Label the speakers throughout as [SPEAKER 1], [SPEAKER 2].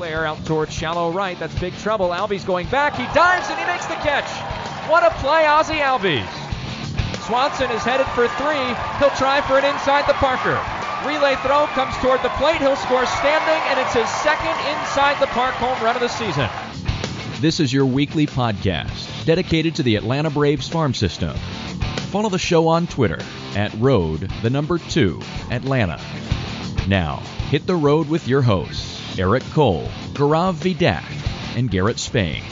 [SPEAKER 1] Flair out towards shallow right. That's big trouble. Albies going back. He dives and he makes the catch. What a play, Ozzie Albies. Swanson is headed for three. He'll try for an inside the Parker. Relay throw comes toward the plate. He'll score standing, and it's his second inside the park home run of the season.
[SPEAKER 2] This is your weekly podcast dedicated to the Atlanta Braves farm system. Follow the show on Twitter at road the number two Atlanta. Now, hit the road with your hosts. Eric Cole, Gaurav Vidak, and Garrett Spain.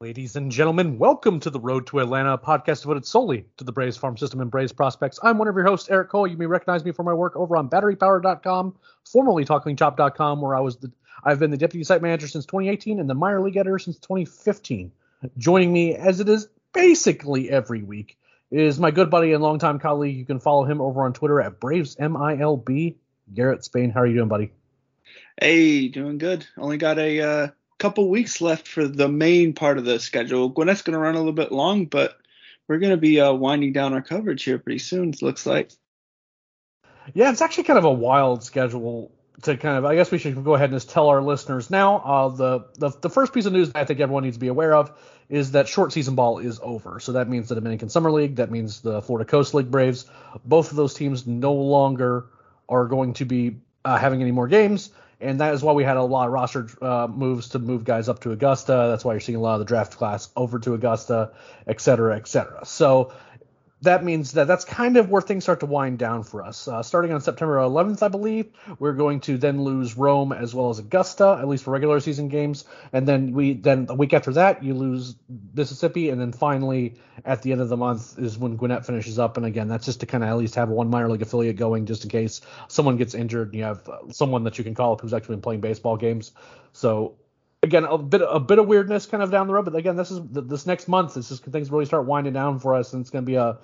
[SPEAKER 3] Ladies and gentlemen, welcome to the Road to Atlanta podcast devoted solely to the Braves farm system and Braves prospects. I'm one of your hosts, Eric Cole. You may recognize me for my work over on batterypower.com, formerly talkingchop.com, where I was the I've been the deputy site manager since 2018 and the minor league editor since 2015. Joining me, as it is basically every week, is my good buddy and longtime colleague. You can follow him over on Twitter at BravesMILB. Garrett Spain, how are you doing, buddy?
[SPEAKER 4] Hey, doing good. Only got a uh, couple weeks left for the main part of the schedule. Gwinnett's going to run a little bit long, but we're going to be uh, winding down our coverage here pretty soon. It looks like.
[SPEAKER 3] Yeah, it's actually kind of a wild schedule to kind of. I guess we should go ahead and just tell our listeners now. Uh, the, the the first piece of news I think everyone needs to be aware of is that short season ball is over. So that means the Dominican Summer League, that means the Florida Coast League Braves, both of those teams no longer are going to be uh, having any more games. And that is why we had a lot of roster uh, moves to move guys up to Augusta. That's why you're seeing a lot of the draft class over to Augusta, et cetera, et cetera. So that means that that's kind of where things start to wind down for us. Uh, starting on September 11th, I believe, we're going to then lose Rome as well as Augusta, at least for regular season games, and then we then a week after that you lose Mississippi, and then finally at the end of the month is when Gwinnett finishes up. And again, that's just to kind of at least have one minor league affiliate going, just in case someone gets injured and you have uh, someone that you can call up who's actually been playing baseball games. So again a bit a bit of weirdness kind of down the road but again this is this next month this is things really start winding down for us and it's going to be a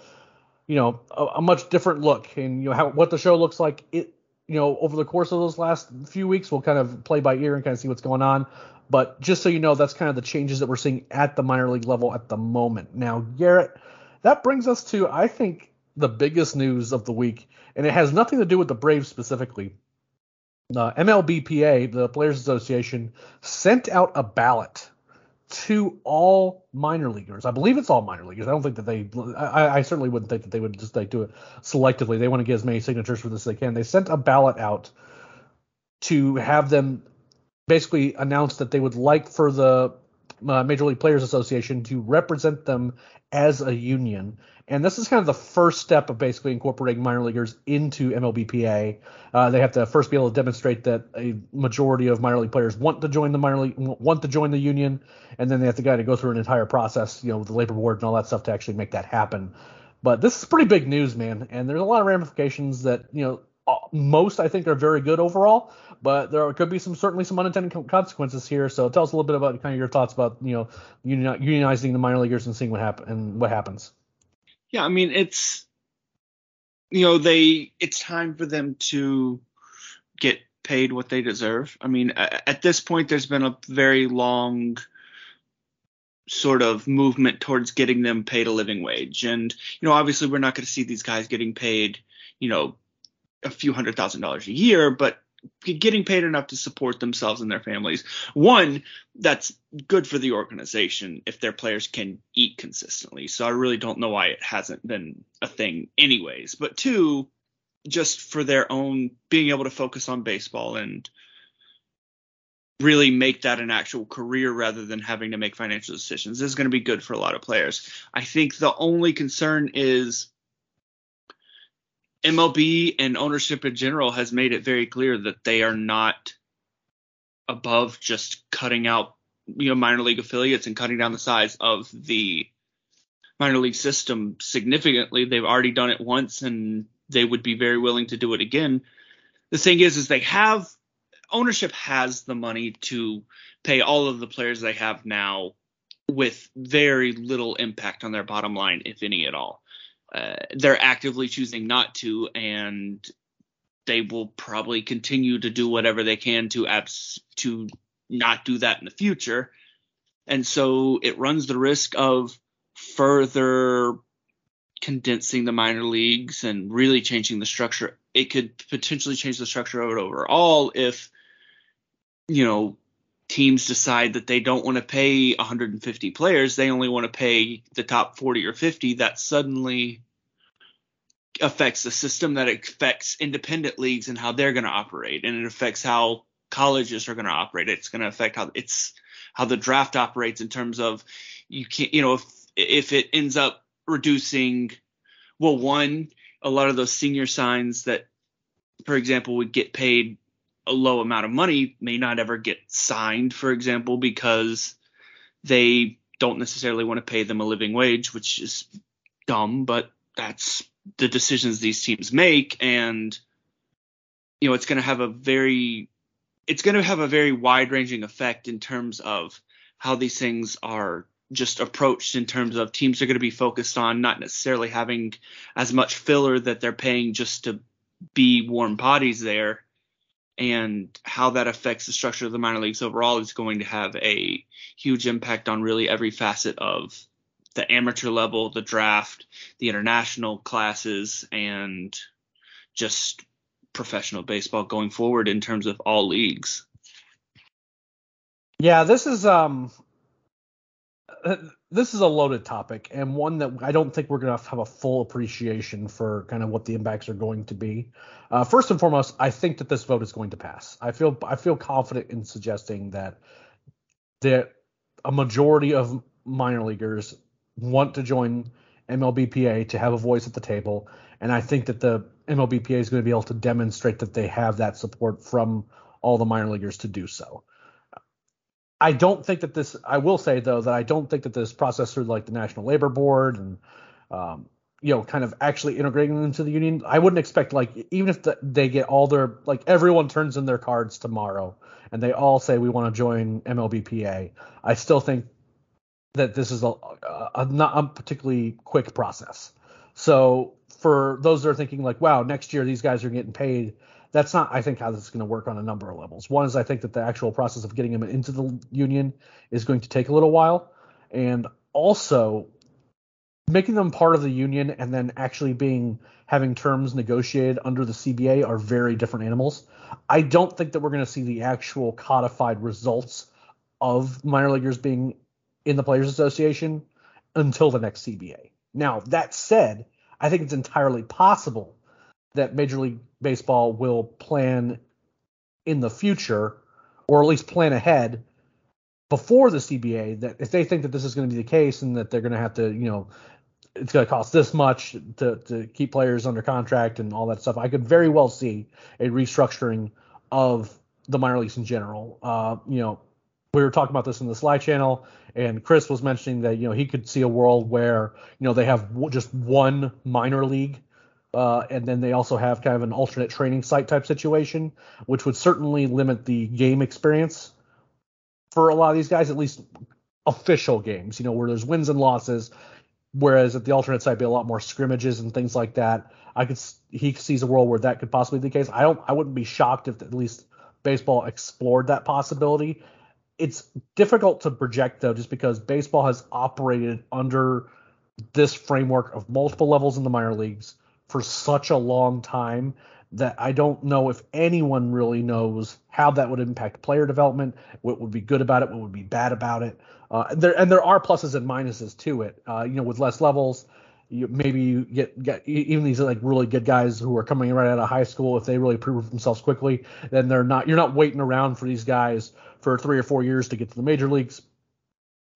[SPEAKER 3] you know a, a, much different look and you know how what the show looks like it you know over the course of those last few weeks we'll kind of play by ear and kind of see what's going on but just so you know that's kind of the changes that we're seeing at the minor league level at the moment. Now garrett that brings us to i think the biggest news of the week and it has nothing to do with the braves specifically uh, MLBPA, the Players Association, sent out a ballot to all minor leaguers. I believe it's all minor leaguers. I don't think that they. I, I certainly wouldn't think that they would just like do it selectively. They want to get as many signatures for this as they can. They sent a ballot out to have them basically announce that they would like for the uh, Major League Players Association to represent them as a union and this is kind of the first step of basically incorporating minor leaguers into MLBPA. Uh, they have to first be able to demonstrate that a majority of minor league players want to join the minor league, want to join the union, and then they have to kind of go through an entire process, you know, with the labor board and all that stuff to actually make that happen. But this is pretty big news, man, and there's a lot of ramifications that you know most I think are very good overall, but there could be some certainly some unintended consequences here. So tell us a little bit about kind of your thoughts about you know unionizing the minor leaguers and seeing what happen and what happens.
[SPEAKER 4] Yeah, I mean it's you know they it's time for them to get paid what they deserve. I mean at this point there's been a very long sort of movement towards getting them paid a living wage and you know obviously we're not going to see these guys getting paid, you know, a few hundred thousand dollars a year, but getting paid enough to support themselves and their families. One, that's good for the organization if their players can eat consistently. So I really don't know why it hasn't been a thing anyways. But two, just for their own being able to focus on baseball and really make that an actual career rather than having to make financial decisions. This is going to be good for a lot of players. I think the only concern is MLB and ownership in general has made it very clear that they are not above just cutting out you know minor league affiliates and cutting down the size of the minor league system significantly. They've already done it once and they would be very willing to do it again. The thing is is they have ownership has the money to pay all of the players they have now with very little impact on their bottom line if any at all. Uh, they're actively choosing not to and they will probably continue to do whatever they can to abs- to not do that in the future. And so it runs the risk of further condensing the minor leagues and really changing the structure. It could potentially change the structure of it overall if, you know, teams decide that they don't want to pay 150 players, they only want to pay the top 40 or 50. That suddenly affects the system, that affects independent leagues and how they're going to operate, and it affects how colleges are going to operate. It's going to affect how it's how the draft operates in terms of you can't, you know, if if it ends up reducing, well, one, a lot of those senior signs that, for example, would get paid a low amount of money may not ever get signed, for example, because they don't necessarily want to pay them a living wage, which is dumb, but that's the decisions these teams make. And, you know, it's going to have a very it's going to have a very wide ranging effect in terms of how these things are just approached in terms of teams are going to be focused on not necessarily having as much filler that they're paying just to be warm bodies there and how that affects the structure of the minor leagues overall is going to have a huge impact on really every facet of the amateur level, the draft, the international classes, and just professional baseball going forward in terms of all leagues.
[SPEAKER 3] Yeah, this is um this is a loaded topic and one that I don't think we're going to have a full appreciation for kind of what the impacts are going to be. Uh, first and foremost, I think that this vote is going to pass. I feel I feel confident in suggesting that that a majority of minor leaguers want to join MLBPA to have a voice at the table, and I think that the MLBPA is going to be able to demonstrate that they have that support from all the minor leaguers to do so. I don't think that this. I will say though that I don't think that this process through like the National Labor Board and um, you know kind of actually integrating them into the union. I wouldn't expect like even if the, they get all their like everyone turns in their cards tomorrow and they all say we want to join MLBPA. I still think that this is a, a not a particularly quick process. So for those that are thinking like, wow, next year these guys are getting paid, that's not, I think, how this is going to work on a number of levels. One is I think that the actual process of getting them into the union is going to take a little while, and also making them part of the union and then actually being having terms negotiated under the CBA are very different animals. I don't think that we're going to see the actual codified results of minor leaguers being in the Players Association until the next CBA. Now, that said, I think it's entirely possible that Major League Baseball will plan in the future, or at least plan ahead before the CBA, that if they think that this is going to be the case and that they're going to have to, you know, it's going to cost this much to, to keep players under contract and all that stuff, I could very well see a restructuring of the minor leagues in general. Uh, you know, we were talking about this in the Slack channel, and Chris was mentioning that you know he could see a world where you know they have just one minor league, uh, and then they also have kind of an alternate training site type situation, which would certainly limit the game experience for a lot of these guys, at least official games. You know where there's wins and losses, whereas at the alternate site be a lot more scrimmages and things like that. I could he sees a world where that could possibly be the case. I don't I wouldn't be shocked if at least baseball explored that possibility it's difficult to project though, just because baseball has operated under this framework of multiple levels in the minor leagues for such a long time that I don't know if anyone really knows how that would impact player development, what would be good about it, what would be bad about it. Uh, there and there are pluses and minuses to it. Uh, you know, with less levels, you, maybe you get, get even these like really good guys who are coming right out of high school if they really prove themselves quickly, then they're not. You're not waiting around for these guys for three or four years to get to the major leagues.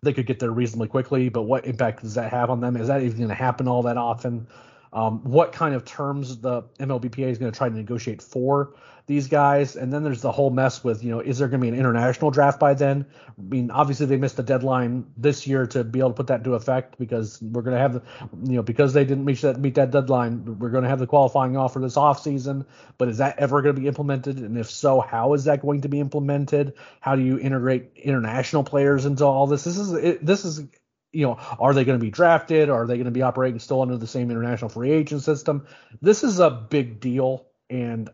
[SPEAKER 3] They could get there reasonably quickly, but what impact does that have on them? Is that even going to happen all that often? Um, what kind of terms the MLBPA is going to try to negotiate for these guys. And then there's the whole mess with, you know, is there going to be an international draft by then? I mean, obviously they missed the deadline this year to be able to put that into effect because we're going to have, the, you know, because they didn't meet that meet that deadline, we're going to have the qualifying offer this off season. But is that ever going to be implemented? And if so, how is that going to be implemented? How do you integrate international players into all this? This is it, this is you know, are they going to be drafted? Are they going to be operating still under the same international free agent system? This is a big deal, and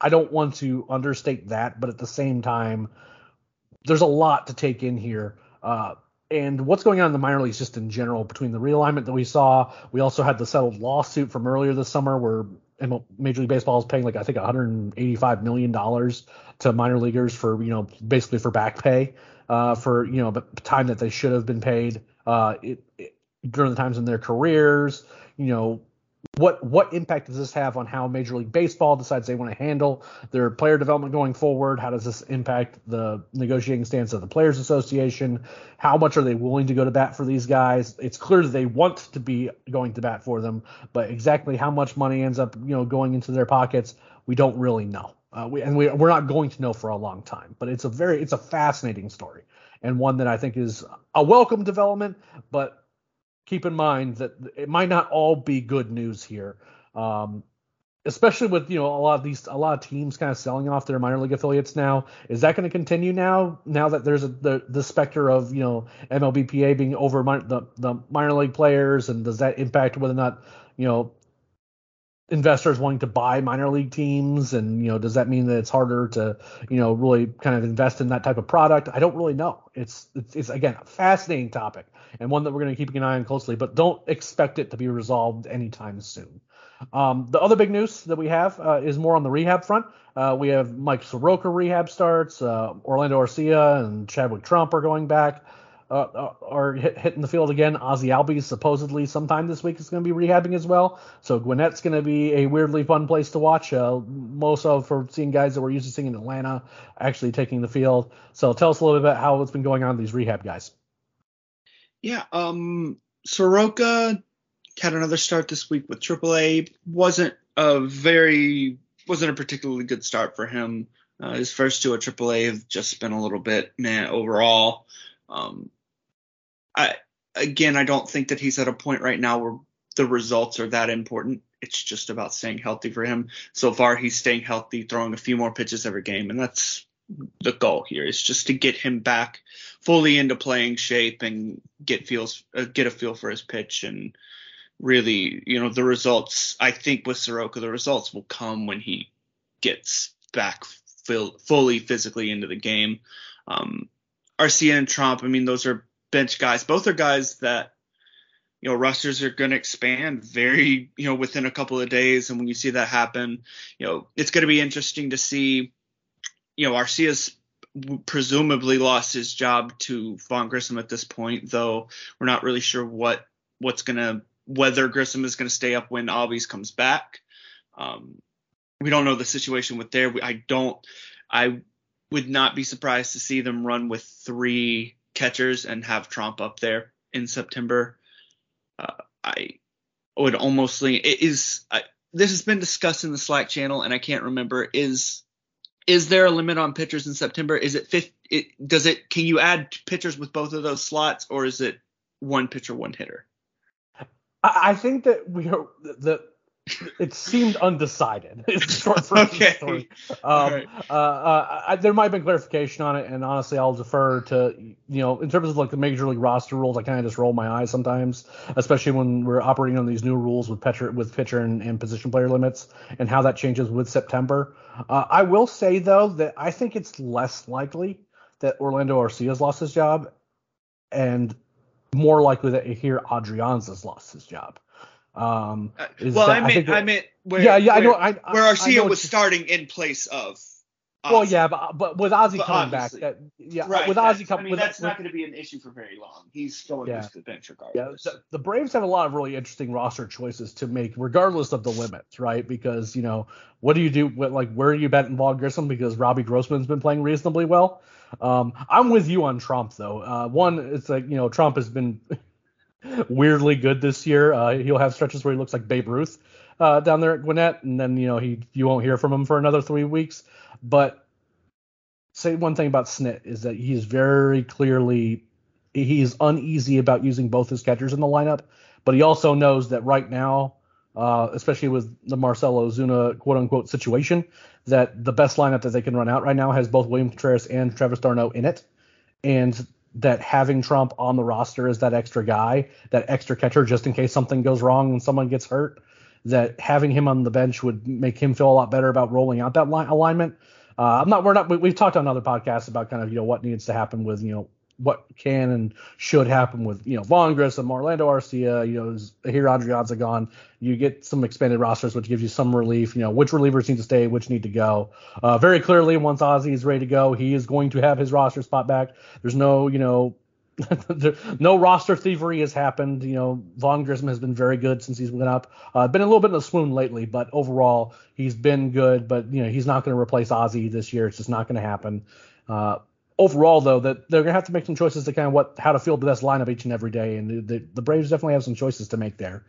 [SPEAKER 3] I don't want to understate that, but at the same time, there's a lot to take in here. Uh, and what's going on in the minor leagues just in general between the realignment that we saw, we also had the settled lawsuit from earlier this summer where Major League Baseball is paying like I think 185 million dollars to minor leaguers for you know basically for back pay uh, for you know time that they should have been paid uh, it, it, during the times in their careers. You know what what impact does this have on how Major League Baseball decides they want to handle their player development going forward? How does this impact the negotiating stance of the Players Association? How much are they willing to go to bat for these guys? It's clear that they want to be going to bat for them, but exactly how much money ends up you know going into their pockets, we don't really know. Uh, we, and we, we're not going to know for a long time, but it's a very it's a fascinating story and one that I think is a welcome development, but keep in mind that it might not all be good news here. Um, especially with you know a lot of these a lot of teams kind of selling off their minor league affiliates now is that going to continue now now that there's a the, the specter of you know mlbpa being over my, the, the minor league players and does that impact whether or not you know investors wanting to buy minor league teams and you know does that mean that it's harder to you know really kind of invest in that type of product i don't really know it's it's, it's again a fascinating topic and one that we're going to keep an eye on closely, but don't expect it to be resolved anytime soon. Um, the other big news that we have uh, is more on the rehab front. Uh, we have Mike Soroka rehab starts. Uh, Orlando Arcia and Chadwick Tromp are going back, uh, uh, are hit, hitting the field again. Ozzie Albies supposedly sometime this week is going to be rehabbing as well. So Gwinnett's going to be a weirdly fun place to watch. Uh, most of for seeing guys that we're used to seeing in Atlanta actually taking the field. So tell us a little bit about how it's been going on these rehab guys.
[SPEAKER 4] Yeah, um, Soroka had another start this week with AAA. wasn't a very wasn't a particularly good start for him. Uh, his first two at AAA have just been a little bit man overall. Um, I again, I don't think that he's at a point right now where the results are that important. It's just about staying healthy for him. So far, he's staying healthy, throwing a few more pitches every game, and that's the goal here is just to get him back fully into playing shape and get feels uh, get a feel for his pitch and really you know the results I think with Soroka the results will come when he gets back full, fully physically into the game. Um, Arcia and Tromp, I mean those are bench guys. Both are guys that you know rosters are going to expand very you know within a couple of days and when you see that happen you know it's going to be interesting to see you know, Arcia's presumably lost his job to Vaughn Grissom at this point, though we're not really sure what what's gonna whether Grissom is gonna stay up when Albies comes back. Um, we don't know the situation with there. I don't. I would not be surprised to see them run with three catchers and have Tromp up there in September. Uh, I would almost lean. It is. I, this has been discussed in the Slack channel, and I can't remember. Is is there a limit on pitchers in September? Is it fifth? It, does it? Can you add pitchers with both of those slots, or is it one pitcher, one hitter?
[SPEAKER 3] I think that we are the it seemed undecided. It's short version okay. story. Um, right. uh, uh, I, there might have been clarification on it, and honestly, I'll defer to you know in terms of like the major league roster rules. I kind of just roll my eyes sometimes, especially when we're operating on these new rules with pitcher with pitcher and, and position player limits, and how that changes with September. Uh, I will say though that I think it's less likely that Orlando Arcia's lost his job, and more likely that Ehire Adrianza's lost his job. Um,
[SPEAKER 4] uh, well, I meant, I, that, I meant where,
[SPEAKER 3] yeah, yeah,
[SPEAKER 4] where,
[SPEAKER 3] I know, I,
[SPEAKER 4] where Arcia was starting in place of
[SPEAKER 3] Well, yeah, but but with Ozzie
[SPEAKER 4] But
[SPEAKER 3] coming back, that, yeah,
[SPEAKER 4] right.
[SPEAKER 3] with Ozzie coming,
[SPEAKER 4] I mean,
[SPEAKER 3] with,
[SPEAKER 4] that's
[SPEAKER 3] with,
[SPEAKER 4] not going to be an issue for very long. He's going
[SPEAKER 3] Yeah.
[SPEAKER 4] to the bench
[SPEAKER 3] Yeah, the, the Braves have a lot of really interesting roster choices to make, regardless of the limits, right? Because you know, what do you do? With, like, where do you bet in Vaughn Grissom? Because Robbie Grossman's been playing reasonably well. Um, I'm with you on Tromp though. Uh, one, it's like you know, Tromp has been weirdly good this year. Uh, he'll have stretches where he looks like Babe Ruth uh, down there at Gwinnett, and then you know he you won't hear from him for another three weeks. But say one thing about Snit is that he's very clearly he's uneasy about using both his catchers in the lineup, but he also knows that right now, uh, especially with the Marcell Ozuna quote unquote situation, that the best lineup that they can run out right now has both William Contreras and Travis d'Arnaud in it, and that having Tromp on the roster as that extra guy, that extra catcher, just in case something goes wrong and someone gets hurt, that having him on the bench would make him feel a lot better about rolling out that line alignment. Uh, I'm not. We're not. We, we've talked on other podcasts about kind of you know what needs to happen with you know what can and should happen with you know Vaughn Grissom, Orlando Arcia, you know Ehire Adrianza gone. You get some expanded rosters, which gives you some relief. You know which relievers need to stay, which need to go. Uh, very clearly, once Ozzie is ready to go, he is going to have his roster spot back. There's no you know. no roster thievery has happened. You know, Vaughn Grissom has been very good since he's been up. Uh, been a little bit in a swoon lately, but overall he's been good. But you know, he's not going to replace Ozzie this year. It's just not going to happen. Uh, overall, though, that they're to have to make some choices to kind of what how to field the best lineup each and every day, and the, the, the Braves definitely have some choices to make there.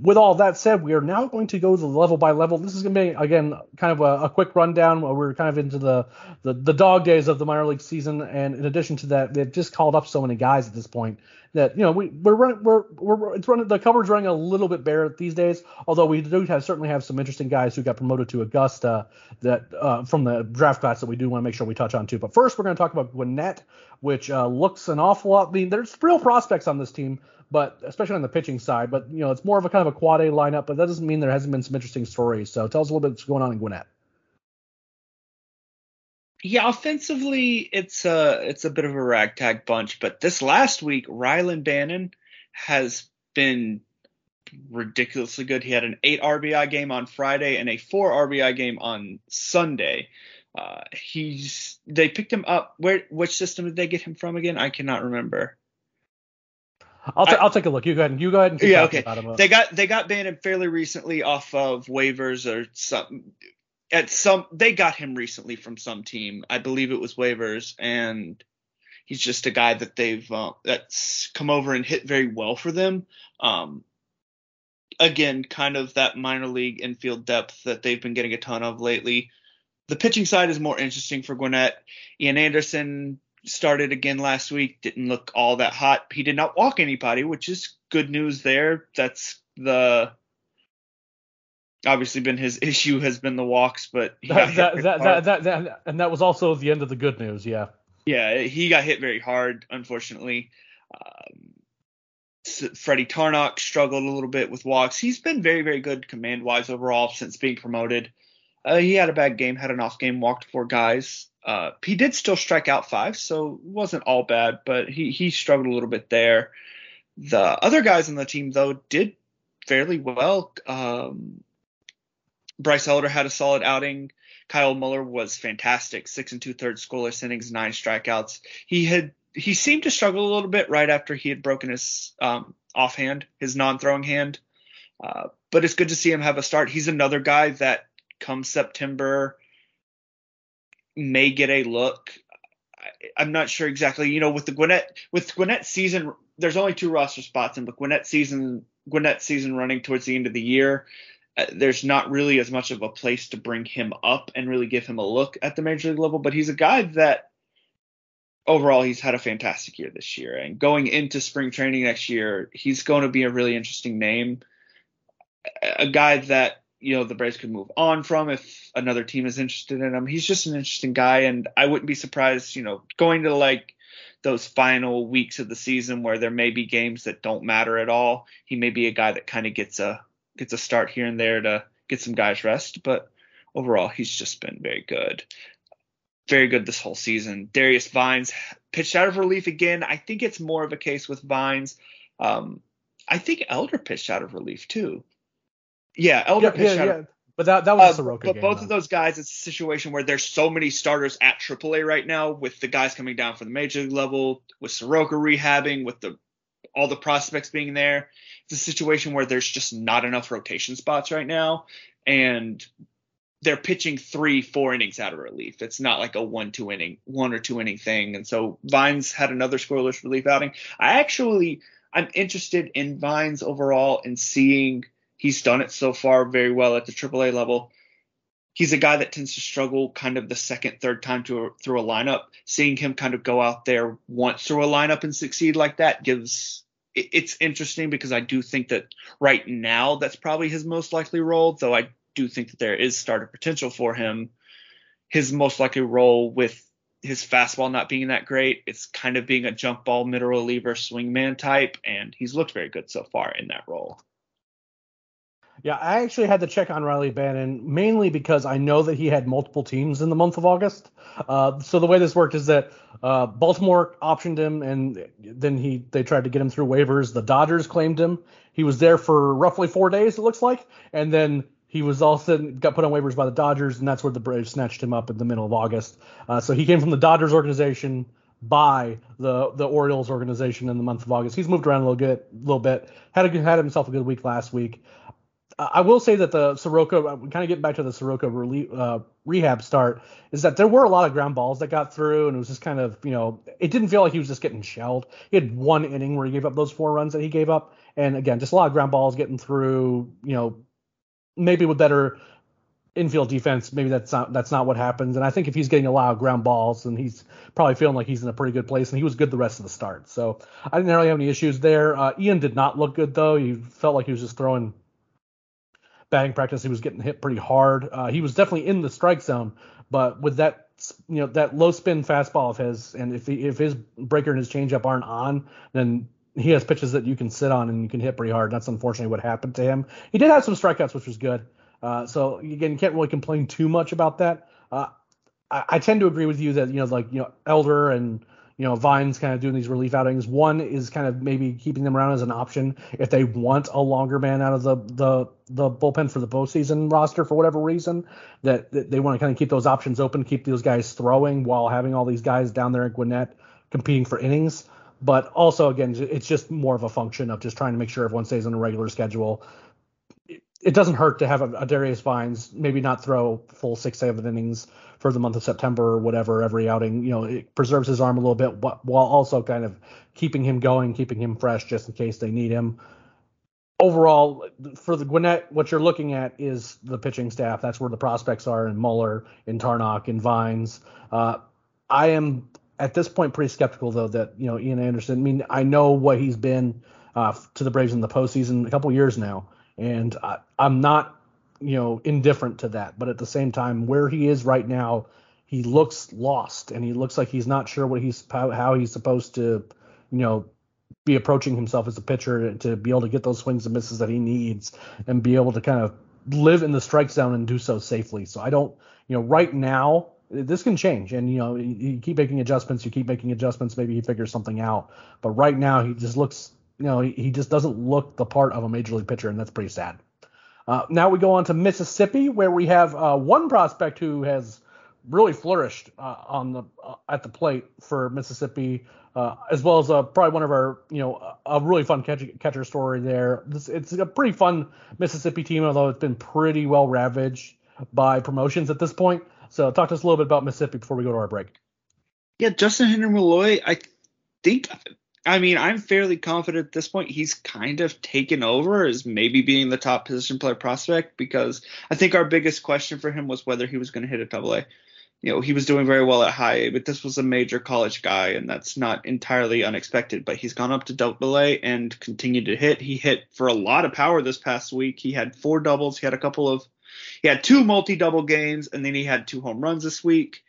[SPEAKER 3] With all that said, we are now going to go the level by level. This is going to be again kind of a, a quick rundown. We're kind of into the, the the dog days of the minor league season, and in addition to that, they've just called up so many guys at this point that you know we we're running we're we're it's running the coverage running a little bit bare these days. Although we do have certainly have some interesting guys who got promoted to Augusta that uh, from the draft class that we do want to make sure we touch on too. But first, we're going to talk about Gwinnett, which uh, looks an awful lot. I mean, there's real prospects on this team, but especially on the pitching side. But you know, it's more of a kind of a quad A lineup. But that doesn't mean there hasn't been some interesting stories. So tell us a little bit what's going on in Gwinnett.
[SPEAKER 4] Yeah, offensively, it's a it's a bit of a ragtag bunch. But this last week, Rylan Bannon has been ridiculously good. He had an eight RBI game on Friday and a four RBI game on Sunday. Uh, he's they picked him up. Where which system did they get him from again? I cannot remember.
[SPEAKER 3] I'll, ta-
[SPEAKER 4] I-
[SPEAKER 3] I'll take a look. You go ahead and you go ahead and
[SPEAKER 4] Yeah, okay.
[SPEAKER 3] him.
[SPEAKER 4] They got they got Bannon fairly recently off of waivers or some at some they got him recently from some team. I believe it was waivers and he's just a guy that they've uh, that's come over and hit very well for them. Um again, kind of that minor league infield depth that they've been getting a ton of lately. The pitching side is more interesting for Gwinnett. Ian Anderson started again last week, didn't look all that hot. He did not walk anybody, which is good news there. That's the obviously been his issue has been the walks, but
[SPEAKER 3] that, that, that, that, that, and that was also the end of the good news. Yeah.
[SPEAKER 4] yeah, he got hit very hard, unfortunately. Um, Freddy Tarnok struggled a little bit with walks. He's been very, very good command wise overall since being promoted. Uh, he had a bad game, had an off game, walked four guys. Uh, he did still strike out five, so it wasn't all bad, but he, he struggled a little bit there. The other guys on the team, though, did fairly well. Um, Bryce Elder had a solid outing. Kyle Muller was fantastic, six and two thirds scoreless innings, nine strikeouts. He had he seemed to struggle a little bit right after he had broken his um, offhand, his non-throwing hand. Uh, but it's good to see him have a start. He's another guy that come September may get a look. I, I'm not sure exactly. You know, with the Gwinnett with Gwinnett season, there's only two roster spots, and with Gwinnett season Gwinnett season running towards the end of the year, uh, there's not really as much of a place to bring him up and really give him a look at the major league level. But he's a guy that overall he's had a fantastic year this year, and going into spring training next year, he's going to be a really interesting name, a guy that you know the Braves could move on from if another team is interested in him. He's just an interesting guy, and I wouldn't be surprised, you know, going to like those final weeks of the season where there may be games that don't matter at all. He may be a guy that kind of gets a gets a start here and there to get some guys rest, but overall he's just been very good. Very good this whole season. Darius Vines pitched out of relief again. I think it's more of a case with Vines. Um, I think Elder pitched out of relief too. Yeah, Elder
[SPEAKER 3] Yeah,
[SPEAKER 4] pitched
[SPEAKER 3] yeah,
[SPEAKER 4] out
[SPEAKER 3] yeah.
[SPEAKER 4] of
[SPEAKER 3] But that that was
[SPEAKER 4] Uh,
[SPEAKER 3] a Soroka
[SPEAKER 4] but
[SPEAKER 3] game.
[SPEAKER 4] both
[SPEAKER 3] though.
[SPEAKER 4] of those guys, it's a situation where there's so many starters at AAA right now, with the guys coming down from the major league level, with Soroka rehabbing, with the all the prospects being there. It's a situation where there's just not enough rotation spots right now, and they're pitching three, four innings out of relief. It's not like a one, two inning, one or two inning thing. And so Vines had another scoreless relief outing. I actually, I'm interested in Vines overall and seeing he's done it so far very well at the AAA level. He's a guy that tends to struggle kind of the second, third time to, through a lineup. Seeing him kind of go out there once through a lineup and succeed like that gives it- it's interesting because I do think that right now that's probably his most likely role, though I do think that there is starter potential for him. His most likely role with his fastball not being that great, it's kind of being a jump ball middle reliever swingman type, and he's looked very good so far in that role.
[SPEAKER 3] Yeah, I actually had to check on Riley Bannon mainly because I know that he had multiple teams in the month of August. Uh, so the way this worked is that uh, Baltimore optioned him, and then he they tried to get him through waivers. The Dodgers claimed him. He was there for roughly four days, it looks like, and then he was all of a sudden got put on waivers by the Dodgers, and that's where the Braves snatched him up in the middle of August. Uh, so he came from the Dodgers organization by the the Orioles organization in the month of August. He's moved around a little bit, little bit. Had a, had himself a good week last week. Uh, I will say that the Soroka, kind of getting back to the Soroka relie- uh, rehab start, is that there were a lot of ground balls that got through, and it was just kind of, you know, it didn't feel like he was just getting shelled. He had one inning where he gave up those four runs that he gave up, and again, just a lot of ground balls getting through. You know, maybe with better infield defense, maybe that's not that's not what happens. And I think if he's getting a lot of ground balls, then he's probably feeling like he's in a pretty good place. And he was good the rest of the start, so I didn't really have any issues there. Uh, Ian did not look good though. He felt like he was just throwing batting practice. He was getting hit pretty hard. Uh, he was definitely in the strike zone, but with that you know that low spin fastball of his, and if he, if his breaker and his changeup aren't on, then he has pitches that you can sit on and you can hit pretty hard. That's unfortunately what happened to him. He did have some strikeouts, which was good. Uh, so again, you can't really complain too much about that. Uh, I, I tend to agree with you that you know like you know Elder and you know Vines kind of doing these relief outings. One is kind of maybe keeping them around as an option if they want a longer man out of the the the bullpen for the postseason roster for whatever reason. That, that they want to kind of keep those options open, keep those guys throwing while having all these guys down there at Gwinnett competing for innings. But also again, it's just more of a function of just trying to make sure everyone stays on a regular schedule. It, doesn't hurt to have a, a Darius Vines maybe not throw full six seven innings for the month of September or whatever every outing. You know, it preserves his arm a little bit while also kind of keeping him going, keeping him fresh just in case they need him. Overall, for the Gwinnett, what you're looking at is the pitching staff. That's where the prospects are in Muller, in Tarnok, in Vines. Uh, I am at this point pretty skeptical though that you know Ian Anderson. I mean, I know what he's been uh, to the Braves in the postseason a couple years now, and I, I'm not you know indifferent to that. But at the same time, where he is right now, he looks lost, and he looks like he's not sure what he's how, he's supposed to you know be approaching himself as a pitcher to, to be able to get those swings and misses that he needs and be able to kind of live in the strike zone and do so safely. So I don't, you know, right now this can change and you know you, you keep making adjustments, you keep making adjustments, maybe he figures something out. But right now he just looks, you know, he, he just doesn't look the part of a major league pitcher and that's pretty sad. Uh, now we go on to Mississippi where we have uh, one prospect who has really flourished uh, on the uh, at the plate for Mississippi, uh, as well as uh, probably one of our you know a really fun catch, catcher story there. This, it's a pretty fun Mississippi team, although it's been pretty well ravaged by promotions at this point. So talk to us a little bit about Mississippi before we go to our break.
[SPEAKER 4] Yeah, Justyn-Henry Malloy, I think. I mean, I'm fairly confident at this point he's kind of taken over as maybe being the top position player prospect because I think our biggest question for him was whether he was going to hit a double A you know, he was doing very well at high A, but this was a major college guy, and that's not entirely unexpected. But he's gone up to double A and continued to hit. He hit for a lot of power this past week. He had four doubles. He had a couple of, he had two multi double games, and then he had two home runs this week.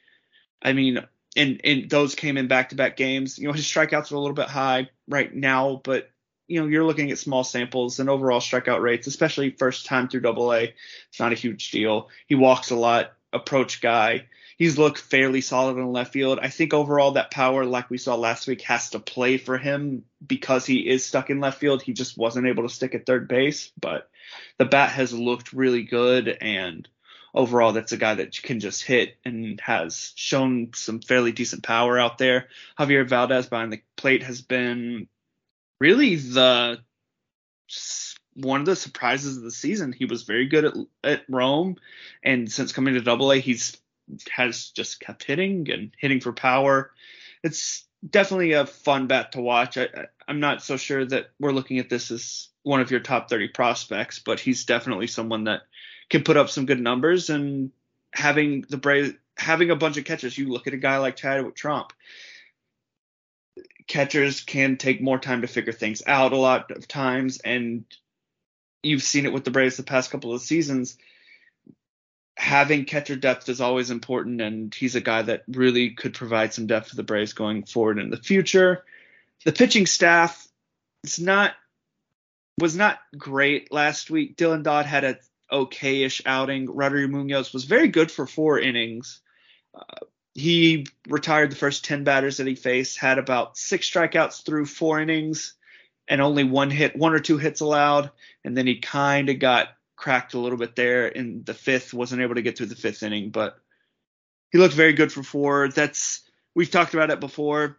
[SPEAKER 4] I mean, and and those came in back to back games. You know, his strikeouts are a little bit high right now, but you know, you're looking at small samples and overall strikeout rates, especially first time through double A. It's not a huge deal. He walks a lot approach guy. He's looked fairly solid in left field. I think overall that power, like we saw last week, has to play for him because he is stuck in left field. He just wasn't able to stick at third base, but the bat has looked really good and overall that's a guy that can just hit and has shown some fairly decent power out there. Javier Valdez behind the plate has been really the one of the surprises of the season. He was very good at, at Rome, and since coming to Double A, he's has just kept hitting and hitting for power. It's definitely a fun bat to watch. I, am not so sure that we're looking at this as one of your top 30 prospects, but he's definitely someone that can put up some good numbers. And having the Braves, having a bunch of catchers, you look at a guy like Chadwick Tromp. Catchers can take more time to figure things out a lot of times, and you've seen it with the Braves the past couple of seasons. Having catcher depth is always important, and he's a guy that really could provide some depth for the Braves going forward in the future. The pitching staff is not was not great last week. Dylan Dodd had a okayish outing. Roddery Munoz was very good for four innings. Uh, he retired the first 10 batters that he faced, had about six strikeouts through four innings and only one hit, one or two hits allowed. And then he kind of got cracked a little bit there in the fifth, wasn't able to get through the fifth inning, but he looked very good for four. That's, we've talked about it before,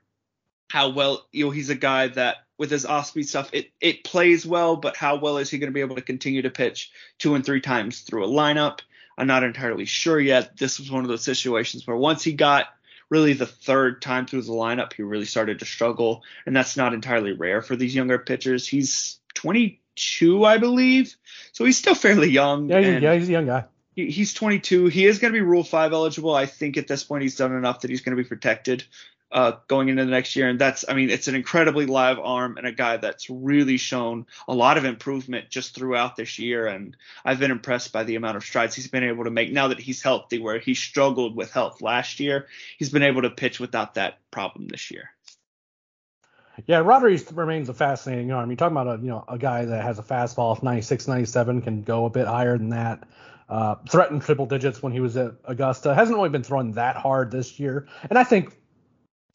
[SPEAKER 4] how well, you know, he's a guy that with his off speed stuff, it, it plays well, but how well is he going to be able to continue to pitch two and three times through a lineup? I'm not entirely sure yet. This was one of those situations where once he got really the third time through the lineup, he really started to struggle, and that's not entirely rare for these younger pitchers. He's 22, I believe, so he's still fairly young.
[SPEAKER 3] Yeah, yeah, he's a young guy.
[SPEAKER 4] he's 22. He is going to be Rule 5 eligible. I think at this point he's done enough that he's going to be protected uh, going into the next year. And that's, I mean, it's an incredibly live arm and a guy that's really shown a lot of improvement just throughout this year. And I've been impressed by the amount of strides he's been able to make now that he's healthy, where he struggled with health last year. He's been able to pitch without that problem this year.
[SPEAKER 3] Yeah, Rodriguez remains a fascinating arm. You're talking about a you know a guy that has a fastball of 96, 97, can go a bit higher than that. Uh, threatened triple digits when he was at Augusta. Hasn't really been throwing that hard this year, and I think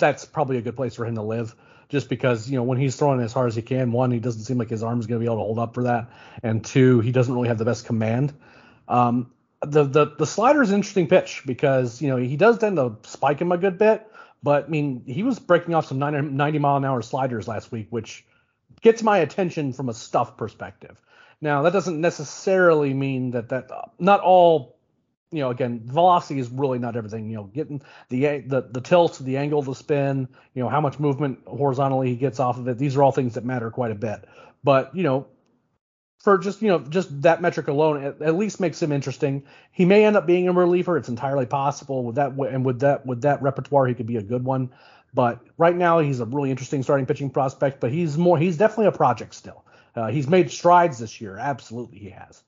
[SPEAKER 3] that's probably a good place for him to live just because you know when he's throwing as hard as he can one he doesn't seem like his arm is going to be able to hold up for that and two he doesn't really have the best command. Um, the the the slider is an interesting pitch because you know he does tend to spike him a good bit but i mean he was breaking off some 90, 90 mile an hour sliders last week which gets my attention from a stuff perspective. Now that doesn't necessarily mean that that not all you know, again, velocity is really not everything. You know, getting the the the tilt, the angle of the spin, you know, how much movement horizontally he gets off of it. These are all things that matter quite a bit. But you know, for just you know just that metric alone, at, at least makes him interesting. He may end up being a reliever. It's entirely possible with that and with that with that repertoire, he could be a good one. But right now, he's a really interesting starting pitching prospect. But he's more he's definitely a project still. Uh, he's made strides this year. Absolutely, he has.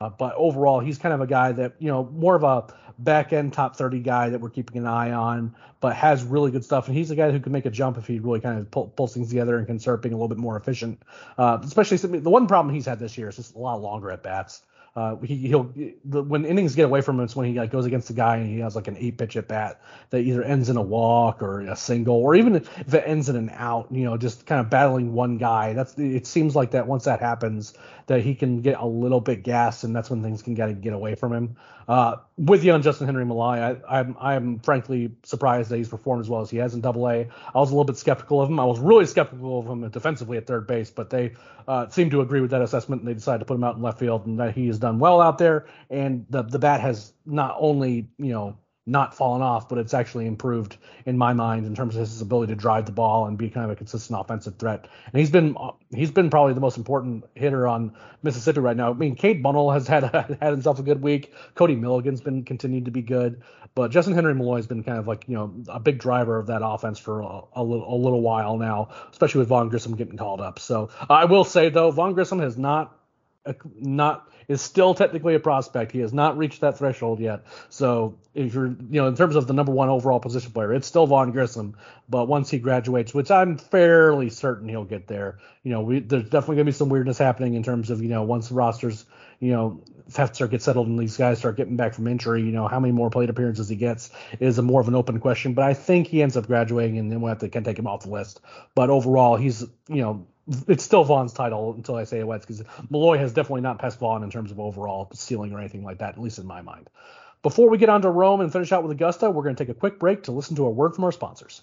[SPEAKER 3] Uh, but overall, he's kind of a guy that, you know, more of a back end top 30 guy that we're keeping an eye on, but has really good stuff. And he's a guy who can make a jump if he really kind of pull, pulls things together and can start being a little bit more efficient. Uh, especially the one problem he's had this year is just a lot longer at bats. Uh, he, will the, when innings get away from him, it's when he like goes against a guy and he has like an eight pitch at bat that either ends in a walk or a single, or even if it ends in an out. You know, just kind of battling one guy. That's it seems like that once that happens, that he can get a little bit gas, and that's when things can get get away from him. Uh, with you on Justyn-Henry Malloy, I, I'm I'm frankly surprised that he's performed as well as he has in Double A. I was a little bit skeptical of him. I was really skeptical of him defensively at third base, but they uh, seem to agree with that assessment, and they decided to put him out in left field, and that he has done well out there. And the the bat has not only you know not fallen off, but it's actually improved in my mind in terms of his ability to drive the ball and be kind of a consistent offensive threat. And he's been he's been probably the most important hitter on Mississippi right now. I mean, Cade Bunnell has had had himself a good week. Cody Milligan's been continued to be good, but Justyn-Henry Malloy has been kind of like you know a big driver of that offense for a, a, little, a little while now, especially with Vaughn Grissom getting called up. So I will say though, Vaughn Grissom has not a, not is still technically a prospect. He has not reached that threshold yet. So if you're, you know, in terms of the number one overall position player, it's still Vaughn Grissom. But once he graduates, which I'm fairly certain he'll get there, you know, we, there's definitely gonna be some weirdness happening in terms of, you know, once the rosters, you know, Fetzer gets settled and these guys start getting back from injury, you know, how many more plate appearances he gets is a more of an open question. But I think he ends up graduating and then we'll have to can take him off the list. But overall, he's, you know, it's still Vaughn's title until I say it because Malloy has definitely not passed Vaughn in terms of overall ceiling or anything like that, at least in my mind. Before we get on to Rome and finish out with Augusta, we're going to take a quick break to listen to a word from our sponsors.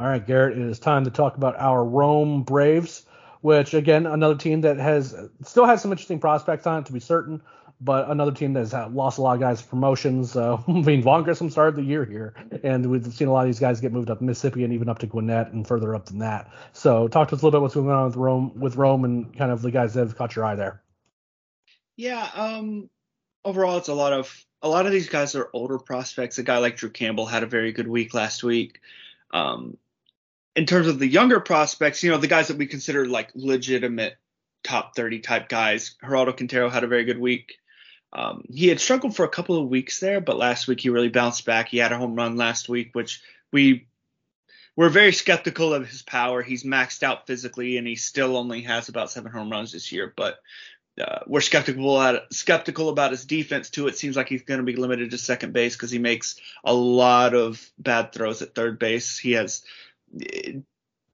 [SPEAKER 3] All right, Garrett, it is time to talk about our Rome Braves, which again, another team that has still has some interesting prospects on it to be certain, but another team that has lost a lot of guys promotions. Uh, I mean, Vaughn Grissom started the year here, and we've seen a lot of these guys get moved up Mississippi and even up to Gwinnett and further up than that. So, talk to us a little bit what's going on with Rome, with Rome, and kind of the guys that have caught your eye there.
[SPEAKER 4] Yeah, um, overall, it's a lot of a lot of these guys are older prospects. A guy like Drew Campbell had a very good week last week. Um, in terms of the younger prospects, you know, the guys that we consider like legitimate top 30 type guys, Geraldo Quintero had a very good week. Um, he had struggled for a couple of weeks there, but last week he really bounced back. He had a home run last week, which we were very skeptical of his power. He's maxed out physically, and he still only has about seven home runs this year. But uh, we're skeptical at skeptical about his defense too. It seems like he's going to be limited to second base because he makes a lot of bad throws at third base. He has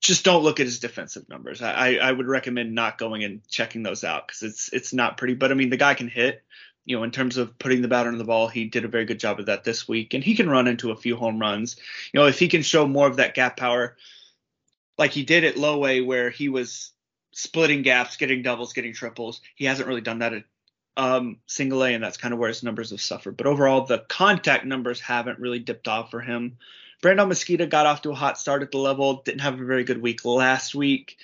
[SPEAKER 4] just don't look at his defensive numbers. I, I would recommend not going and checking those out because it's it's not pretty. But I mean, the guy can hit. You know, in terms of putting the batter on the ball, he did a very good job of that this week, and he can run into a few home runs. You know, if he can show more of that gap power, like he did at low A, where he was splitting gaps, getting doubles, getting triples. He hasn't really done that at um, single A, and that's kind of where his numbers have suffered. But overall, the contact numbers haven't really dipped off for him. Brandol Mezquita got off to a hot start at the level, didn't have a very good week last week.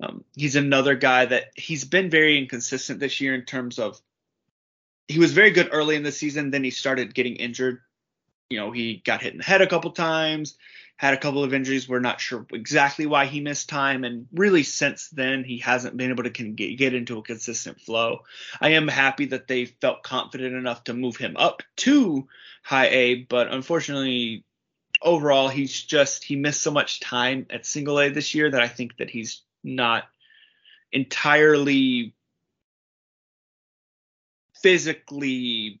[SPEAKER 4] Um, he's another guy that he's been very inconsistent this year in terms of he was very good early in the season, then he started getting injured. You know, he got hit in the head a couple times, had a couple of injuries. We're not sure exactly why he missed time, and really since then he hasn't been able to get into a consistent flow. I am happy that they felt confident enough to move him up to high A, but unfortunately overall, he's just he missed so much time at single A this year that I think that he's not entirely physically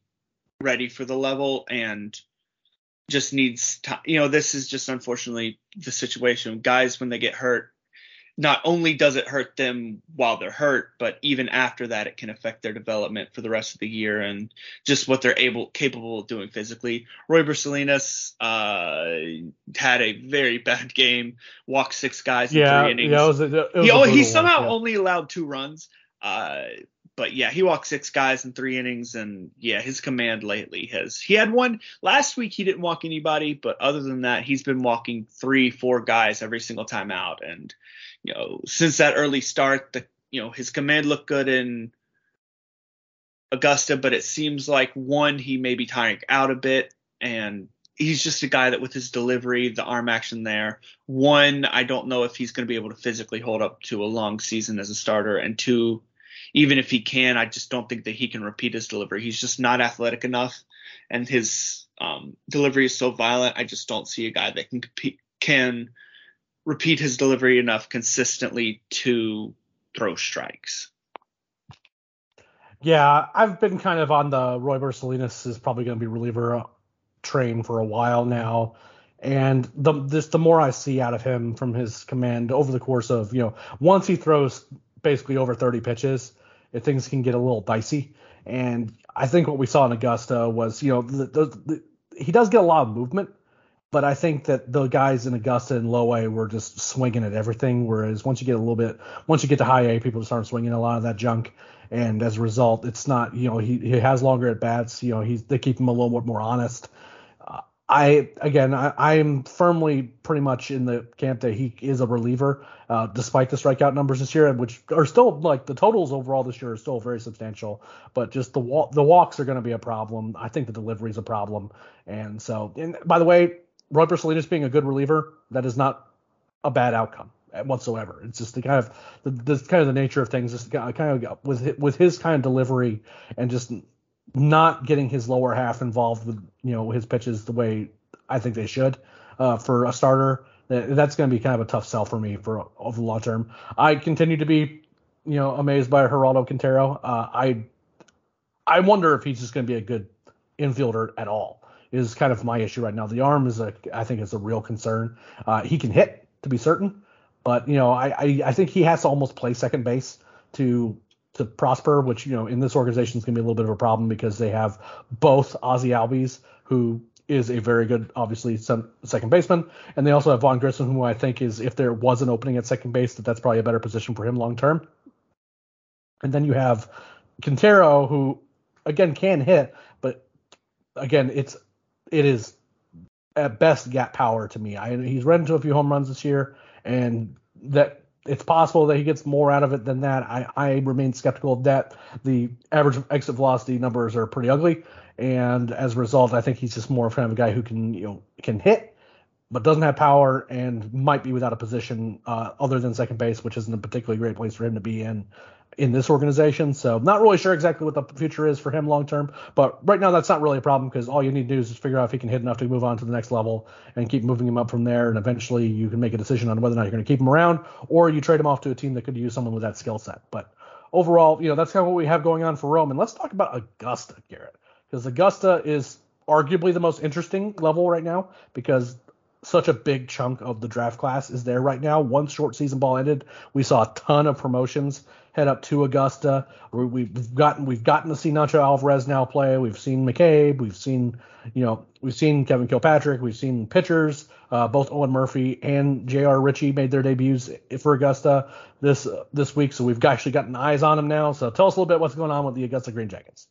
[SPEAKER 4] ready for the level and just needs time. You know, this is just unfortunately the situation. Guys, when they get hurt, not only does it hurt them while they're hurt, but even after that, it can affect their development for the rest of the year and just what they're able capable of doing physically. Royber Salinas uh, had a very bad game, walked six guys
[SPEAKER 3] yeah,
[SPEAKER 4] in three innings.
[SPEAKER 3] Yeah, it was a, it was
[SPEAKER 4] he, he somehow
[SPEAKER 3] one, yeah.
[SPEAKER 4] only allowed two runs. Uh, but yeah, he walked six guys in three innings, and yeah, his command lately has. He had one last week. He didn't walk anybody, but other than that, he's been walking three, four guys every single time out, and you know, since that early start, the you know his command looked good in Augusta, but it seems like one he may be tiring out a bit, and he's just a guy that with his delivery, the arm action there. One, I don't know if he's going to be able to physically hold up to a long season as a starter, and two, even if he can, I just don't think that he can repeat his delivery. He's just not athletic enough, and his um, delivery is so violent. I just don't see a guy that can can repeat his delivery enough consistently to throw strikes.
[SPEAKER 3] Yeah, I've been kind of on the Roy Salinas is probably going to be reliever train for a while now. And the this the more I see out of him from his command over the course of, you know, once he throws basically over 30 pitches, things can get a little dicey. And I think what we saw in Augusta was, you know, the, the, the, he does get a lot of movement, but I think that the guys in Augusta and Low A were just swinging at everything. Whereas once you get a little bit, once you get to high A, people start swinging a lot of that junk, and as a result, it's not, you know, he, he has longer at bats. You know, he's they keep him a little bit more honest. I again, I, am firmly pretty much in the camp that he is a reliever, uh, despite the strikeout numbers this year, which are still like the totals overall this year are still very substantial. But just the walk, the walks are going to be a problem. I think the delivery is a problem, and so. And by the way, Royber Salinas being a good reliever, that is not a bad outcome whatsoever. It's just the kind of the, the kind of the nature of things. Just kind of with with his kind of delivery and just not getting his lower half involved with you know his pitches the way I think they should uh, for a starter. That's going to be kind of a tough sell for me for over the long term. I continue to be you know amazed by Geraldo Quintero. Uh, I I wonder if he's just going to be a good infielder at all. Is kind of my issue right now. The arm is a I think is a real concern. Uh, he can hit to be certain, but you know I, I I think he has to almost play second base to to prosper, which you know in this organization is going to be a little bit of a problem because they have both Ozzie Albies, who is a very good, obviously, second baseman, and they also have Vaughn Grissom, who I think is, if there was an opening at second base, that that's probably a better position for him long term. And then you have Quintero, who again can hit, but again, it's it is at best gap power to me. I, he's run into a few home runs this year, and that it's possible that he gets more out of it than that. I, I remain skeptical of that. The average exit velocity numbers are pretty ugly, and as a result, I think he's just more of kind of a guy who can you know can hit, but doesn't have power and might be without a position uh, other than second base, which isn't a particularly great place for him to be in in this organization. So not really sure exactly what the future is for him long term, but right now that's not really a problem because all you need to do is just figure out if he can hit enough to move on to the next level and keep moving him up from there. And eventually you can make a decision on whether or not you're going to keep him around or you trade him off to a team that could use someone with that skill set. But overall, you know, that's kind of what we have going on for Rome. And let's talk about Augusta, Garrett, because Augusta is arguably the most interesting level right now because such a big chunk of the draft class is there right now. Once short season ball ended, we saw a ton of promotions head up to Augusta. We've gotten we've gotten to see Nacho Alvarez now play. We've seen McCabe. We've seen you know we've seen Kevin Kilpatrick. We've seen pitchers. Uh, both Owen Murphy and J.R. Ritchie made their debuts for Augusta this uh, this week, so we've actually gotten eyes on them now. So tell us a little bit what's going on with the Augusta Green Jackets.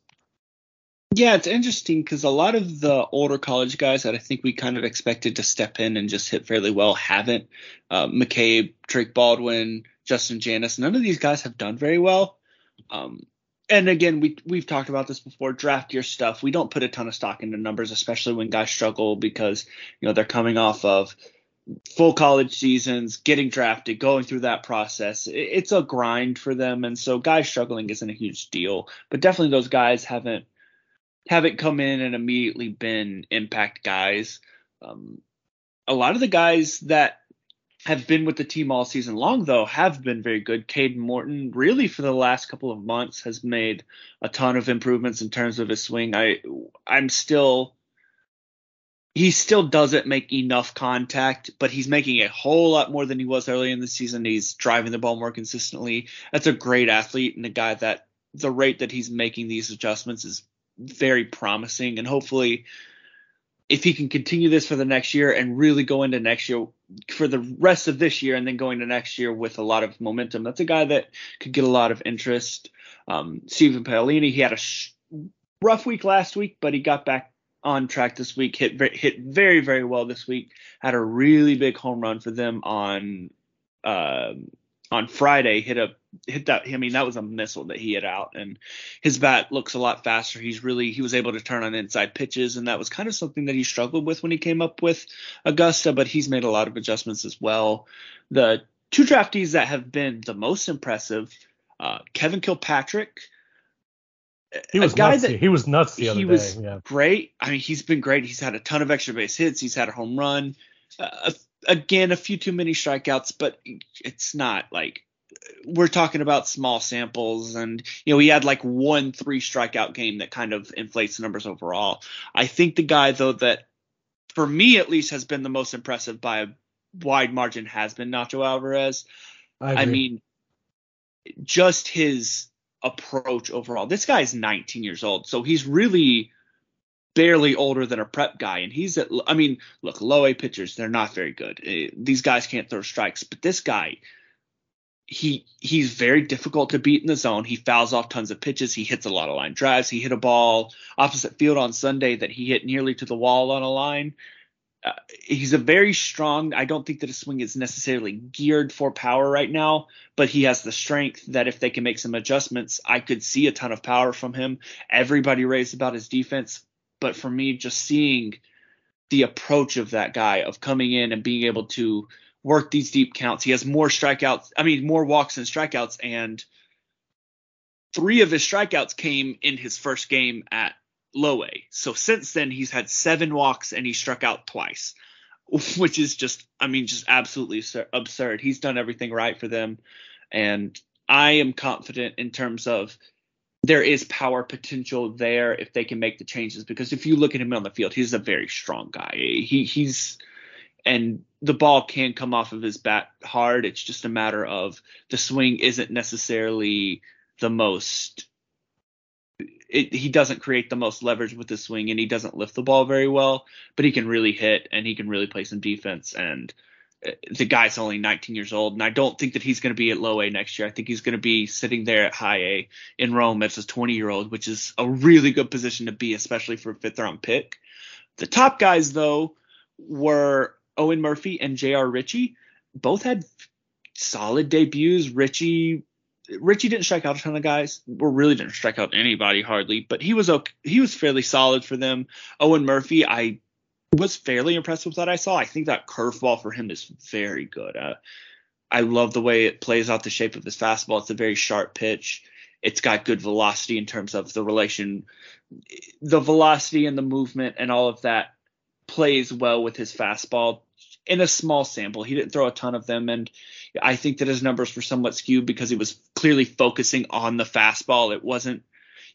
[SPEAKER 4] Yeah, it's interesting because a lot of the older college guys that I think we kind of expected to step in and just hit fairly well haven't. Uh, McCabe, Drake Baldwin, Justin Janas, none of these guys have done very well. Um, and again, we we've talked about this before. Draft year stuff. We don't put a ton of stock into numbers, especially when guys struggle because you know they're coming off of full college seasons, getting drafted, going through that process. It's a grind for them, and so guys struggling isn't a huge deal. But definitely, those guys haven't haven't come in and immediately been impact guys. Um, a lot of the guys that have been with the team all season long, though, have been very good. Kadon Morton, really for the last couple of months, has made a ton of improvements in terms of his swing. I, I'm still, he still doesn't make enough contact, but he's making a whole lot more than he was early in the season. He's driving the ball more consistently. That's a great athlete and a guy that the rate that he's making these adjustments is very promising, and hopefully, if he can continue this for the next year and really go into next year for the rest of this year and then going to next year with a lot of momentum, that's a guy that could get a lot of interest. Um, Stephen Paolini, he had a sh- rough week last week, but he got back on track this week. Hit hit very very well this week. Had a really big home run for them on uh, on Friday. Hit a hit that. I mean, that was a missile that he hit out, and his bat looks a lot faster. He's really he was able to turn on inside pitches, and that was kind of something that he struggled with when he came up with Augusta. But he's made a lot of adjustments as well. The two draftees that have been the most impressive, uh, Kevin Kilpatrick.
[SPEAKER 3] He was guy nuts. That, he was nuts the other
[SPEAKER 4] he
[SPEAKER 3] day.
[SPEAKER 4] was
[SPEAKER 3] yeah.
[SPEAKER 4] great. I mean, he's been great. He's had a ton of extra base hits. He's had a home run. Uh, again a few too many strikeouts, but it's not like we're talking about small samples and you know he had like one three strikeout game that kind of inflates the numbers overall. I think the guy though that for me at least has been the most impressive by a wide margin has been Nacho Alvarez. I, I mean just his approach overall. This guy's 19 years old, so he's really barely older than a prep guy. And he's at, I mean, look, low A pitchers, they're not very good. Eh, these guys can't throw strikes, but this guy, he he's very difficult to beat in the zone. He fouls off tons of pitches. He hits a lot of line drives. He hit a ball opposite field on Sunday that he hit nearly to the wall on a line. Uh, he's a very strong. I don't think that his swing is necessarily geared for power right now, but he has the strength that if they can make some adjustments, I could see a ton of power from him. Everybody raves about his defense but for me, just seeing the approach of that guy of coming in and being able to work these deep counts. He has more strikeouts, I mean, more walks and strikeouts, and three of his strikeouts came in his first game at low A. So since then, he's had seven walks and he struck out twice, which is just, I mean, just absolutely absurd. He's done everything right for them. And I am confident in terms of there is power potential there if they can make the changes. Because if you look at him on the field, he's a very strong guy. He he's and the ball can come off of his bat hard. It's just a matter of the swing isn't necessarily the most. It, he doesn't create the most leverage with the swing, and he doesn't lift the ball very well. But he can really hit, and he can really play some defense. And the guy's only 19 years old, and I don't think that he's going to be at low A next year. I think he's going to be sitting there at high A in Rome as a 20 year old, which is a really good position to be, especially for a fifth round pick. The top guys, though, were Owen Murphy and J.R. Ritchie. Both had solid debuts. Ritchie Ritchie didn't strike out a ton of guys, or really didn't strike out anybody hardly, but he was okay. He was fairly solid for them. Owen Murphy, I was fairly impressed with what I saw. I think that curveball for him is very good. Uh, I love the way it plays out the shape of his fastball. It's a very sharp pitch. It's got good velocity in terms of the relation, the velocity and the movement and all of that plays well with his fastball in a small sample. He didn't throw a ton of them, and I think that his numbers were somewhat skewed because he was clearly focusing on the fastball. It wasn't,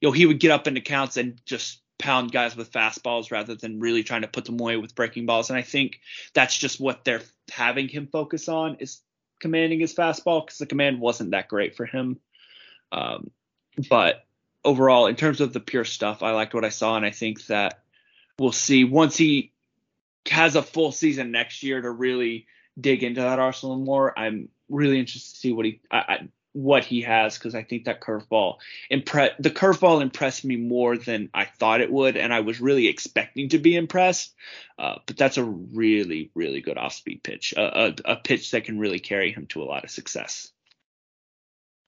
[SPEAKER 4] you know, he would get up into counts and just pound guys with fastballs rather than really trying to put them away with breaking balls. And I think that's just what they're having him focus on is commanding his fastball because the command wasn't that great for him. Um, but overall, in terms of the pure stuff, I liked what I saw, and I think that we'll see once he has a full season next year to really dig into that arsenal more. I'm really interested to see what he. I, I, what he has because I think that curveball impre- the curveball impressed me more than I thought it would, and I was really expecting to be impressed. Uh, but that's a really, really good off-speed pitch, a, a, a, pitch that can really carry him to a lot of success.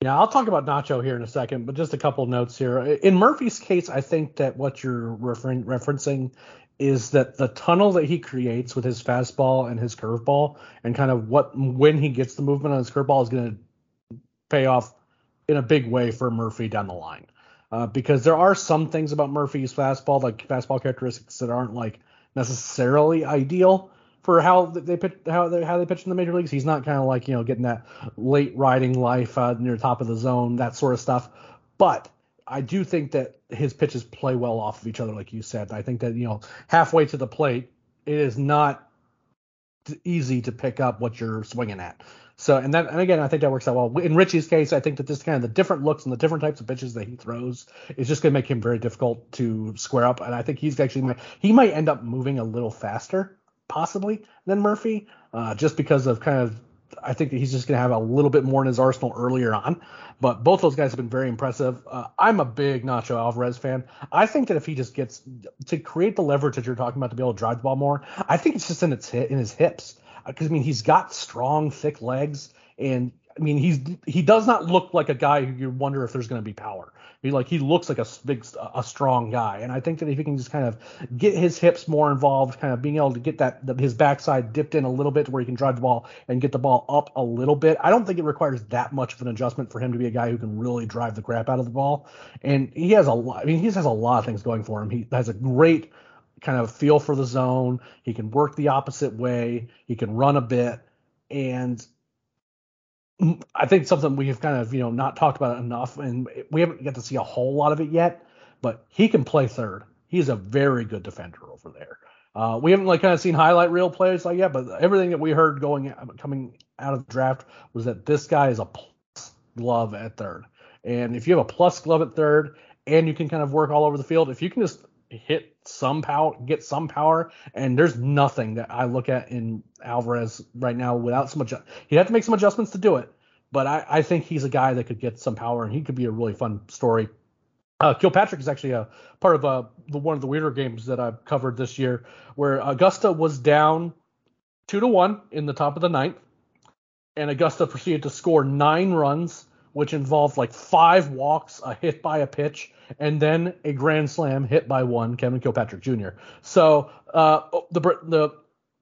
[SPEAKER 3] Yeah, I'll talk about Nacho here in a second, but just a couple notes here. In Murphy's case, I think that what you're refer- referencing is that the tunnel that he creates with his fastball and his curveball, and kind of what when he gets the movement on his curveball is going to pay off in a big way for Murphy down the line. Uh, because there are some things about Murphy's fastball, like fastball characteristics that aren't like necessarily ideal for how they pitch, how they how they pitch in the major leagues. He's not kind of like you know getting that late riding life uh, near top of the zone, that sort of stuff. But I do think that his pitches play well off of each other, like you said. I think that you know halfway to the plate, it is not easy to pick up what you're swinging at. So and that and again I think that works out well. In Ritchie's case, I think that this kind of the different looks and the different types of pitches that he throws is just going to make him very difficult to square up. And I think he's actually might, he might end up moving a little faster possibly than Murphy, uh, just because of kind of I think that he's just going to have a little bit more in his arsenal earlier on. But both those guys have been very impressive. Uh, I'm a big Nacho Alvarez fan. I think that if he just gets to create the leverage that you're talking about to be able to drive the ball more, I think it's just in its hit in his hips because I mean he's got strong, thick legs, and I mean he's he does not look like a guy who you wonder if there's going to be power. He like he looks like a big, a strong guy, and I think that if he can just kind of get his hips more involved, kind of being able to get that his backside dipped in a little bit to where he can drive the ball and get the ball up a little bit. I don't think it requires that much of an adjustment for him to be a guy who can really drive the crap out of the ball. And he has a lot. I mean, he has a lot of things going for him. He has a great kind of feel for the zone. He can work the opposite way. He can run a bit, and I think something we've kind of you know not talked about enough, and we haven't got to see a whole lot of it yet. But he can play third. He's a very good defender over there. Uh, we haven't like kind of seen highlight reel plays like yet, but everything that we heard going coming out of the draft was that this guy is a plus glove at third. And if you have a plus glove at third, and you can kind of work all over the field, if you can just hit some power, get some power, and there's nothing that I look at in Alvarez right now without some adjust. He'd have to make some adjustments to do it, but I, I think he's a guy that could get some power, and he could be a really fun story. Uh, Kilpatrick is actually a part of uh, the one of the weirder games that I've covered this year, where Augusta was down two to one in the top of the ninth, and Augusta proceeded to score nine runs which involved like five walks, a hit by a pitch, and then a grand slam hit by one, Kevin Kilpatrick Jr. So uh, the the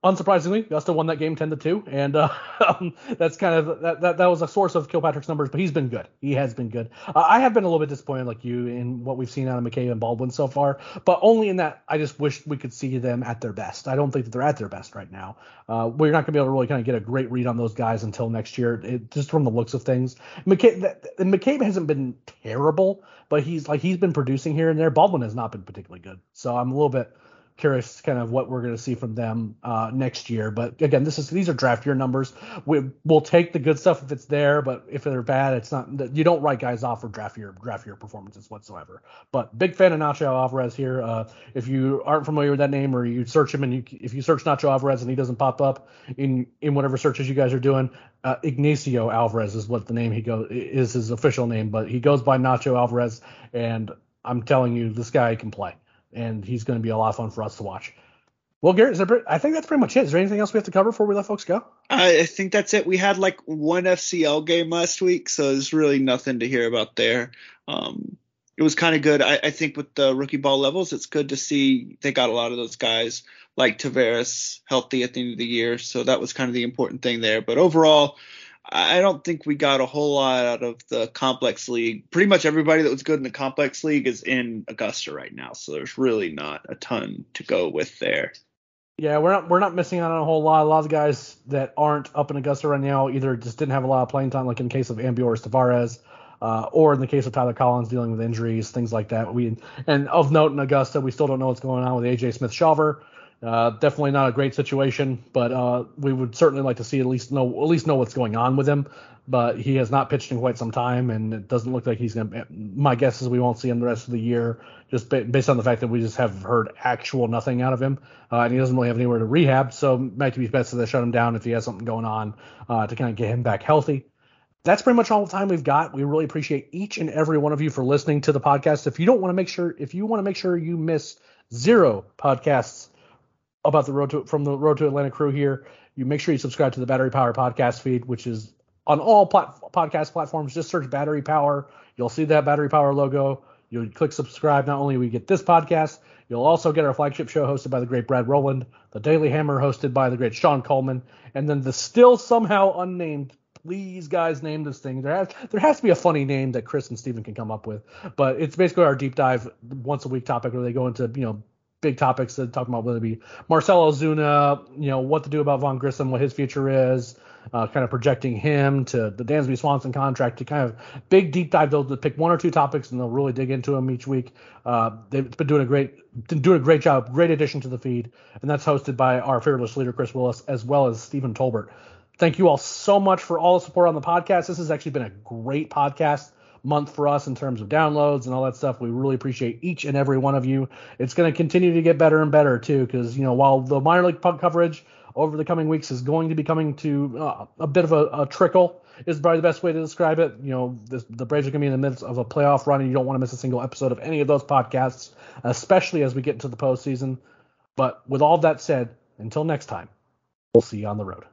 [SPEAKER 3] unsurprisingly, Augusta won that game 10 to 2, and uh, um, that's kind of that, that that was a source of Kilpatrick's numbers, but he's been good. He has been good. Uh, I have been a little bit disappointed, like you, in what we've seen out of McCabe and Baldwin so far, but only in that I just wish we could see them at their best. I don't think that they're at their best right now. Uh, we're not going to be able to really kind of get a great read on those guys until next year, it, just from the looks of things. McCabe, McCabe hasn't been terrible, but he's like he's been producing here and there. Baldwin has not been particularly good, so I'm a little bit curious kind of what we're going to see from them uh, next year. But again, this is these are draft year numbers. We, will take the good stuff if it's there, but if they're bad, it's not. You don't write guys off for draft year draft year performances whatsoever. But big fan of Nacho Alvarez here. Uh, if you aren't familiar with that name, or you search him and you if you search Nacho Alvarez and he doesn't pop up in in whatever searches you guys are doing, uh, Ignacio Alvarez is what the name he goes is his official name, but he goes by Nacho Alvarez, and I'm telling you, this guy can play and he's going to be a lot of fun for us to watch. Well, Garrett, there, I think that's pretty much it. Is there anything else we have to cover before we let folks go?
[SPEAKER 4] I think that's it. We had like one FCL game last week, so there's really nothing to hear about there. Um, it was kind of good. I, I, think with the rookie ball levels, it's good to see they got a lot of those guys like Tavarez healthy at the end of the year. So that was kind of the important thing there. But overall, I don't think we got a whole lot out of the complex league. Pretty much everybody that was good in the complex league is in Augusta right now, so there's really not a ton to go with there.
[SPEAKER 3] Yeah, we're not we're not missing out on a whole lot. A lot of guys that aren't up in Augusta right now either just didn't have a lot of playing time, like in the case of Ambioris Tavarez, uh, or in the case of Tyler Collins dealing with injuries, things like that. We and of note in Augusta, we still don't know what's going on with AJ Smith Shawver. Uh, definitely not a great situation, but uh, we would certainly like to see at least know at least know what's going on with him. But he has not pitched in quite some time, and it doesn't look like he's going to. My guess is we won't see him the rest of the year, just based on the fact that we just have heard actual nothing out of him, uh, and he doesn't really have anywhere to rehab. So it might be best to shut him down if he has something going on uh, to kind of get him back healthy that's pretty much all the time we've got. We really appreciate each and every one of you for listening to the podcast. If you don't want to make sure, if you want to make sure you miss zero podcasts about the road to from the road to Atlanta crew here. You make sure you subscribe to the Battery Power podcast feed, which is on all plat- podcast platforms. Just search Battery Power. You'll see that Battery Power logo. You'll click subscribe. Not only we get this podcast, you'll also get our flagship show hosted by the great Brad Rowland, the Daily Hammer hosted by the great Sean Coleman, and then the still somehow unnamed. Please, guys, name this thing. There has there has to be a funny name that Chris and Steven can come up with, but it's basically our deep dive once a week topic where they go into you know big topics that talking about whether it be Marcell Ozuna, you know, what to do about Vaughn Grissom, what his future is, uh, kind of projecting him to the Dansby Swanson contract to kind of big deep dive. They'll pick one or two topics and they'll really dig into them each week. Uh, they've been doing a great doing a great job, great addition to the feed, and that's hosted by our fearless leader Chris Willis as well as Stephen Tolbert. Thank you all so much for all the support on the podcast. This has actually been a great podcast month for us in terms of downloads and all that stuff. We really appreciate each and every one of you. It's going to continue to get better and better too, because you know while the minor league puck coverage over the coming weeks is going to be coming to uh, a bit of a, a, trickle is probably the best way to describe it. You know, this, the Braves are going to be in the midst of a playoff run, and you don't want to miss a single episode of any of those podcasts, especially as we get into the postseason. But with all that said, until next time, we'll see you on the road.